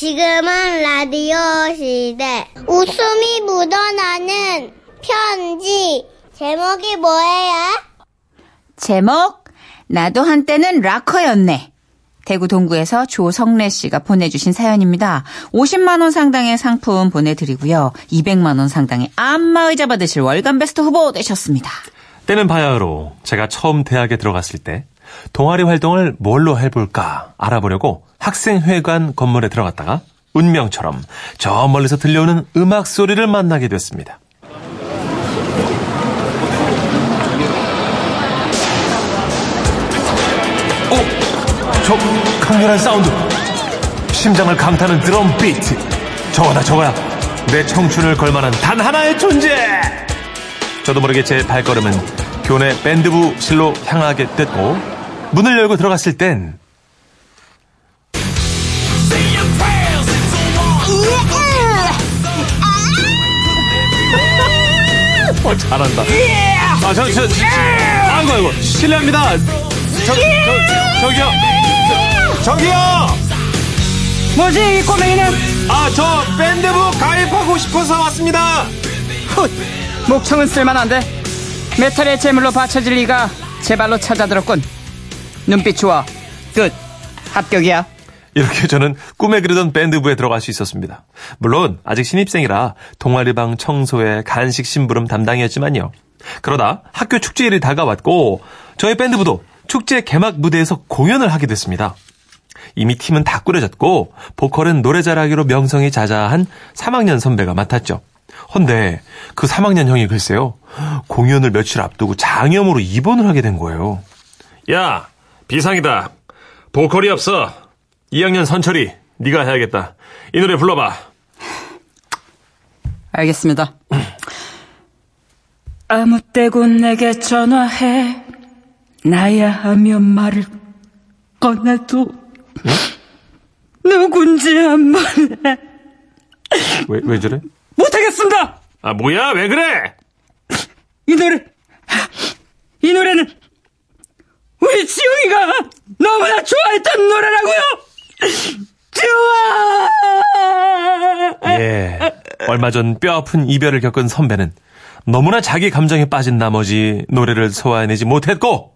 지금은 라디오 시대. 웃음이 묻어나는 편지. 제목이 뭐예요? 제목 나도 한때는 락커였네. 대구 동구에서 조성래 씨가 보내주신 사연입니다. 50만 원 상당의 상품 보내드리고요. 200만 원 상당의 안마의자 받으실 월간 베스트 후보 되셨습니다. 때는 바야흐로 제가 처음 대학에 들어갔을 때 동아리 활동을 뭘로 해볼까 알아보려고 학생회관 건물에 들어갔다가 운명처럼 저 멀리서 들려오는 음악 소리를 만나게 됐습니다. 어? 저 강렬한 사운드 심장을 강타는 드럼 비트 저거다 저거야 내 청춘을 걸만한 단 하나의 존재 저도 모르게 제 발걸음은 교내 밴드부 실로 향하게 됐고 문을 열고 들어갔을 땐 어, 잘한다. 아, 저, 저, 저, 아이고, 아이고, 실례합니다. 저, 저, 저기요. 저, 저기요! 뭐지 이 꼬맹이는 아, 저 밴드부 가입하고 싶어서 왔습니다. 훗 목청은 쓸만한데 메탈의 제물로 바쳐질 리가 제 발로 찾아들었군 눈빛 좋아 끝 합격이야 이렇게 저는 꿈에 그리던 밴드부에 들어갈 수 있었습니다. 물론 아직 신입생이라 동아리방 청소에 간식 심부름 담당이었지만요. 그러다 학교 축제일이 다가왔고 저희 밴드부도 축제 개막 무대에서 공연을 하게 됐습니다. 이미 팀은 다 꾸려졌고 보컬은 노래 잘하기로 명성이 자자한 3학년 선배가 맡았죠. 헌데 그 3학년 형이 글쎄요. 공연을 며칠 앞두고 장염으로 입원을 하게 된 거예요. 야 비상이다. 보컬이 없어. 2학년 선철이 네가 해야겠다. 이 노래 불러봐. 알겠습니다 아무 때고 내게 전화해 나야 하며 말을 꺼내도 누군지 한번 왜, 왜 저래? 못하겠습니다 아 뭐야 왜 그래? 이 노래 이 노래는 우리 지웅이가 너무나 좋아했던 노래라고요 좋아 예. 얼마 전 뼈아픈 이별을 겪은 선배는 너무나 자기 감정에 빠진 나머지 노래를 소화해내지 못했고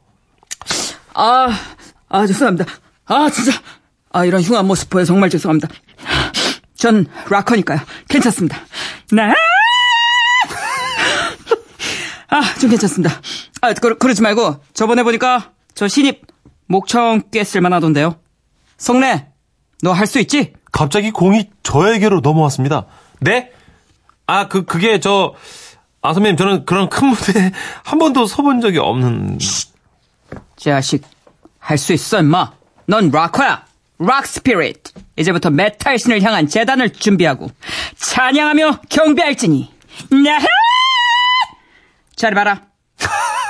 아, 아, 죄송합니다. 아, 진짜. 아, 이런 흉한 모습 보여 정말 죄송합니다. 전 락커니까요. 괜찮습니다. 나! 아, 좀 괜찮습니다. 아, 그, 그러지 말고, 저번에 보니까 저 신입 목청 꽤 쓸만하던데요. 성래, 너 할 수 있지? 갑자기 공이 저에게로 넘어왔습니다. 네? 아, 그, 그게 저, 아, 선배님, 저는 그런 큰 무대에 한 번도 서본 적이 없는. 자식, 할 수 있어, 임마. 넌 락커야. rock spirit. 이제부터 메탈 신을 향한 제단을 준비하고 찬양하며 경배할지니. 나하! 잘해봐라.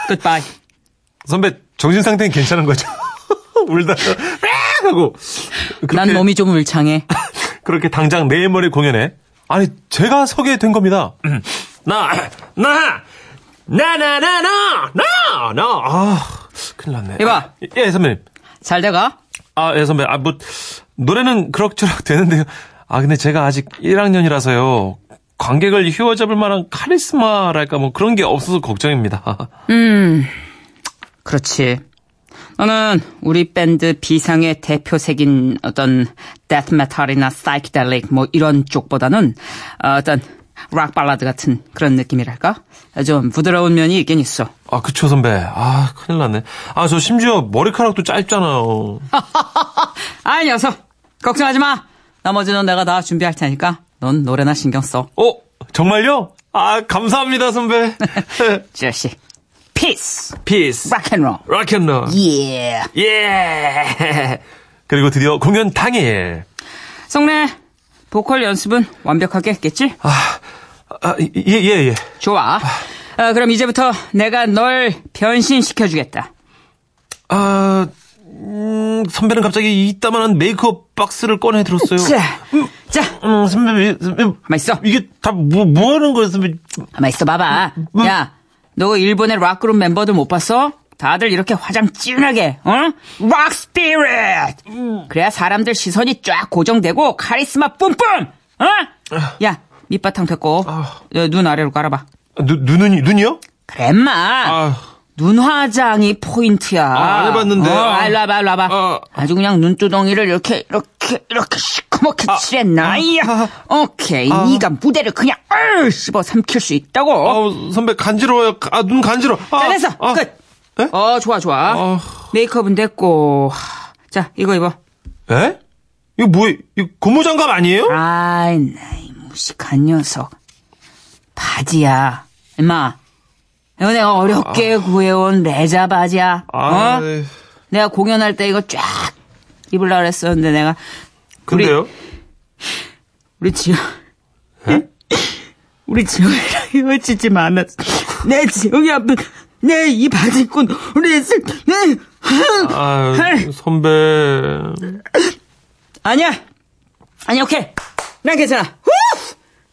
굿바이. 선배, 정신 상태는 괜찮은 거죠? 울다가, 악! 하고. 그렇게, 난 몸이 좀 울창해. 그렇게 당장 내일 모레 공연에. 아니, 제가 서게 된 겁니다. 나, 나, 나, 나, 나, 나, 나, 나. 아, 큰일 났네. 이봐. 예, 선배님. 잘 돼가? 아, 예, 선배. 아, 뭐, 노래는 그럭저럭 되는데요. 아, 근데 제가 아직 1학년이라서요. 관객을 휘어잡을 만한 카리스마랄까 뭐 그런 게 없어서 걱정입니다. 음, 그렇지. 너는 우리 밴드 비상의 대표색인 어떤 데스메탈이나 사이키델릭 뭐 이런 쪽보다는 어, 어떤 락 발라드 같은 그런 느낌이랄까? 좀 부드러운 면이 있긴 있어. 아, 그쵸, 선배. 아, 큰일 났네. 아, 저 심지어 머리카락도 짧잖아요. 아, 녀석. 걱정하지 마. 나머지는 내가 다 준비할 테니까 넌 노래나 신경 써. 어? 정말요? 아, 감사합니다, 선배. 자식. 피스. 피스. 락앤롤. 락앤롤. 예. 예. 그리고 드디어 공연 당일. 성래, 보컬 연습은 완벽하게 했겠지? 아, 아, 예, 예, 예. 좋아. 아, 그럼 이제부터 내가 널 변신시켜주겠다. 아, 음, 선배는 갑자기 이따만한 메이크업 박스를 꺼내 들었어요. 자, 자, 음, 선배, 선배, 가만 있어. 이게 다 뭐, 뭐 하는 거예요, 선배? 가만 있어 봐봐. 야, 너 일본의 락그룹 멤버들 못 봤어? 다들 이렇게 화장 진하게, 어? Rock spirit! 그래야 사람들 시선이 쫙 고정되고 카리스마 뿜뿜! 어? 야, 밑바탕 됐고, 아. 어, 눈 아래로 깔아봐. 눈, 눈이, 눈이요? 그래, 마 아, 눈 화장이 포인트야. 아, 안 해봤는데. 어, 아. 일로 와봐, 일로 와봐. 아. 아주 그냥 눈두덩이를 이렇게, 이렇게, 이렇게 시커멓게 칠했나? 이야. 오케이. 아. 네가 무대를 그냥, 얼 씹어 삼킬 수 있다고. 아우, 선배 간지러워요. 아, 눈 간지러워. 아, 자, 됐어. 아. 끝. 에? 어, 좋아, 좋아. 어. 메이크업은 됐고. 자, 이거 입어. 에? 이거 뭐예요? 이거 고무장갑 아니에요? 아이, 나이 무식한 녀석. 바지야. 임마. 이거 내가 어렵게 구해온 레자 바지야. 아, 어? 네. 내가 공연할 때 이거 쫙 입으려고 그랬었는데 내가 근데요? 우리 지영 에? 우리 지영이랑 헤어지지 않았어. 내 지영이 앞에 내 이 바지 입고 우리 있을 내 아, 헐. 선배. 아니야. 아니 오케이. 난 괜찮아. 후!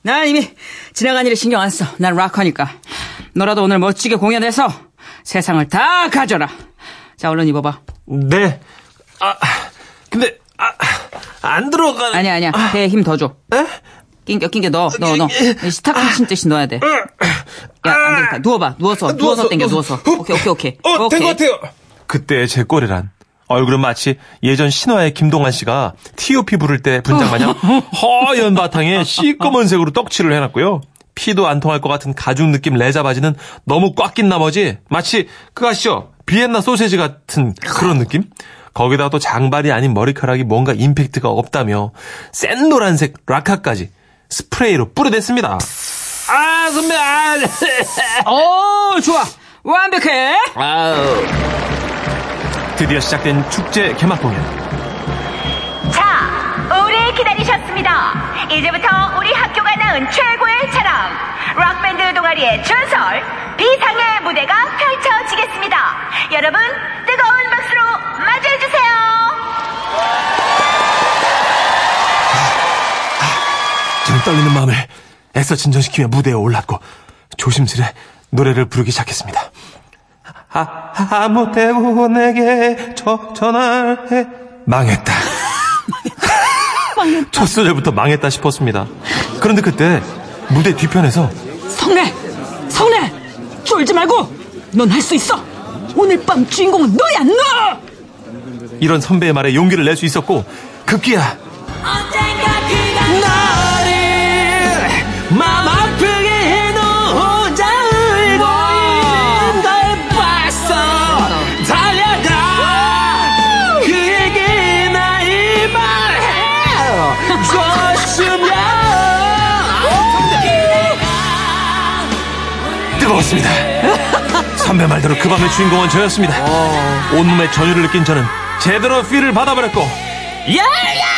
난 이미 지나간 일에 신경 안 써. 난 락커니까. 너라도 오늘 멋지게 공연해서 세상을 다 가져라. 자 얼른 입어봐. 네. 아, 근데, 아, 안 들어가. 아니야 아니야. 배에 힘 더 줘. 에? 낑겨 낑겨 넣어 넣어 넣어. 스타킹 신듯이 넣어야 돼. 야, 안 되겠다. 누워봐. 누워서, 누워서 땡겨, 누워서. 오케이, 오케이, 오케이. 어, 된. 것 같아요. 그때 제 꼴이란. 얼굴은 마치 예전 신화의 김동완 씨가 T.O.P 부를 때 분장 마냥 허연 바탕에 시꺼먼 색으로 떡칠을 해놨고요. 피도 안 통할 것 같은 가죽 느낌 레자 바지는 너무 꽉 낀 나머지 마치 그거 아시죠? 비엔나 소세지 같은 그런 느낌? 거기다가 또 장발이 아닌 머리카락이 뭔가 임팩트가 없다며 센 노란색 라카까지 스프레이로 뿌려댔습니다. 아 선배 아 오, 좋아. 완벽해. 아우. 드디어 시작된 축제 개막 공연. 자, 오래 기다리셨습니다. 이제부터 우리 학교가 낳은 최고의 자랑, 락밴드 동아리의 전설, 비상의 무대가 펼쳐지겠습니다. 여러분, 뜨거운 박수로 맞이해주세요. 저는 떨리는 마음을 애써 진정시키며 무대에 올랐고 조심스레 노래를 부르기 시작했습니다. 아, 아무 때고 내게 저, 전화해. 망했다. 첫 소절부터 망했다 싶었습니다. 그런데 그때 무대 뒤편에서 성래! 성래! 쫄지 말고! 넌 할 수 있어! 오늘 밤 주인공은 너야, 너! 이런 선배의 말에 용기를 낼 수 있었고 급기야 뜨거웠습니다. 선배 말대로 그 밤의 주인공은 저였습니다. 온몸에 전율을 느낀 저는 제대로 필을 받아버렸고. 야야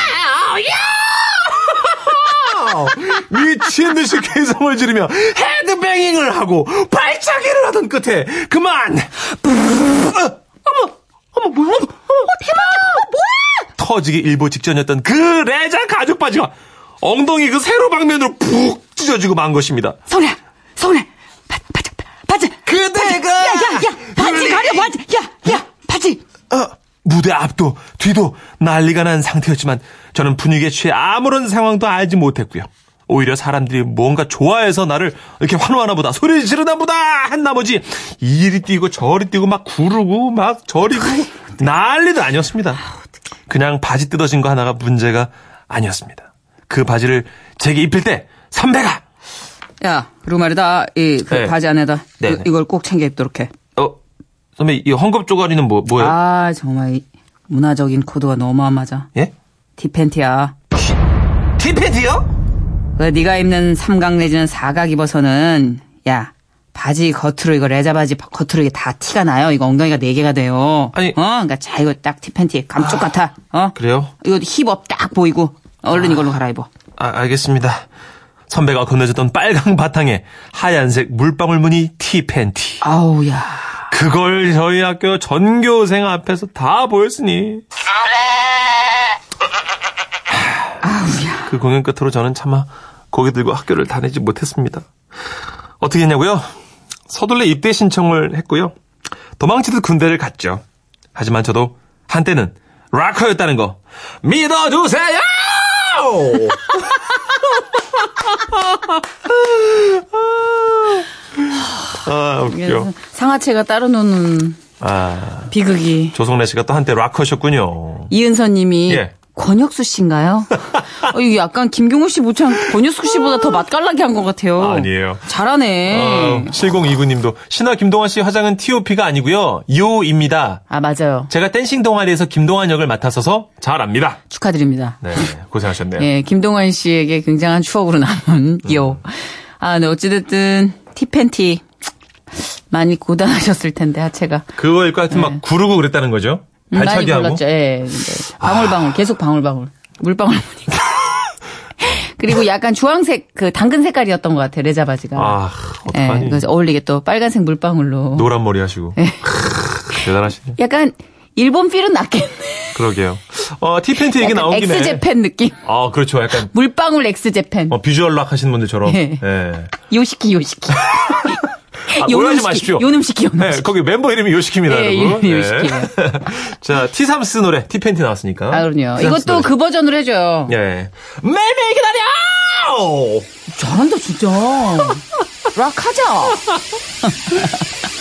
미친 듯이 개성을 지르며 헤드뱅잉을 하고 발차기를 하던 끝에 그만! 어, 어머 어머 뭐야? 어머 대박! 뭐야? 터지기 일보 직전이었던 그 레자 가죽 바지가 엉덩이 그 세로 방면으로 푹 찢어지고 만 것입니다! 바, 바지, 바지! 그대가 야, 야, 야! 바지 가려, 바지! 야, 야! 바지! 어, 무대 앞도 뒤도 난리가 난 상태였지만 저는 분위기에 취해 아무런 상황도 알지 못했고요. 오히려 사람들이 뭔가 좋아해서 나를 이렇게 환호하나 보다 소리 지르나 보다 한 나머지 이리 뛰고 저리 뛰고 막 구르고 막 저리고 난리도 아니었습니다. 그냥 바지 뜯어진 거 하나가 문제가 아니었습니다. 그 바지를 제게 입힐 때 선배가 야, 그리고 말이다. 이, 그 네. 바지 안에다. 네, 이, 네. 이걸 꼭 챙겨 입도록 해. 어 선배 이 헝겊 쪼가리는 뭐 뭐예요? 아, 정말 이 문화적인 코드가 너무 안 맞아. 예? 디팬티야. 티팬티요? 그 네가 입는 삼각 내지는 사각 입어서는 야 바지 겉으로 이거 레자 바지 겉으로 이게 다 티가 나요. 이거 엉덩이가 네 개가 돼요. 아니. 어, 그러니까 자 이거 딱 티팬티 감쪽 같아. 어, 그래요? 이거 힙업 딱 보이고 얼른 이걸로 갈아입어. 아, 알겠습니다. 선배가 건네줬던 빨강 바탕에 하얀색 물방울 무늬 티 팬티. 아우 야. 그걸 저희 학교 전교생 앞에서 다 보였으니. 아우야. 그 공연 끝으로 저는 차마 고개 들고 학교를 다니지 못했습니다. 어떻게 했냐고요? 서둘러 입대 신청을 했고요. 도망치듯 군대를 갔죠. 하지만 저도 한때는 락커였다는 거 믿어주세요! 아, 웃겨. 상하체가 따로 노는 아, 비극이. 조성래 씨가 또 한때 락커셨군요. 이은선 님이 예. 권혁수 씨인가요? 어, 이게 약간 김경호 씨 모창 권혁수 씨보다 더 맛깔나게 한 것 같아요. 아니에요. 잘하네. 어, 7029님도 신화 김동완 씨 화장은 TOP가 아니고요. 요입니다. 아, 맞아요. 제가 댄싱 동아리에서 김동완 역을 맡았어서 잘 압니다. 축하드립니다. 네, 고생하셨네요. 예, 김동완 씨에게 굉장한 추억으로 남은 요. 아, 네, 어찌됐든, 티팬티. 많이 고단하셨을 텐데, 하체가. 그거 입고 하여튼 막 구르고 그랬다는 거죠? 음, 많이 발차기 하고. 불렀죠. 예. 근데 방울방울, 계속 방울방울. 물방울 보니까. 그리고 약간 주황색, 그 당근 색깔이었던 것 같아요, 레자 바지가. 아, 예, 어떡하니. 그래서 어울리게 또 빨간색 물방울로. 노란 머리 하시고. 예. 대단하시네. 약간, 일본 feel은 났겠네. 그러게요. 어, 티팬티 얘기 나온 김에. X JAPAN 느낌. 아, 그렇죠. 약간 물방울 X JAPAN. 어, 비주얼 락 하시는 분들처럼. 예. 예. 요시키, 요시키. 아, 오해하지 마십시오. 요놈시키, 요놈시키. 네, 거기 멤버 이름이 요시키입니다, 예, 여러분. 요- 요시키예요. 자, 티삼스 노래, 티팬티 나왔으니까. 아, 그럼요. 이것도 노래. 그 버전으로 해줘요. 예. 매일매일 기다려! 잘한다, 진짜. 락 하자.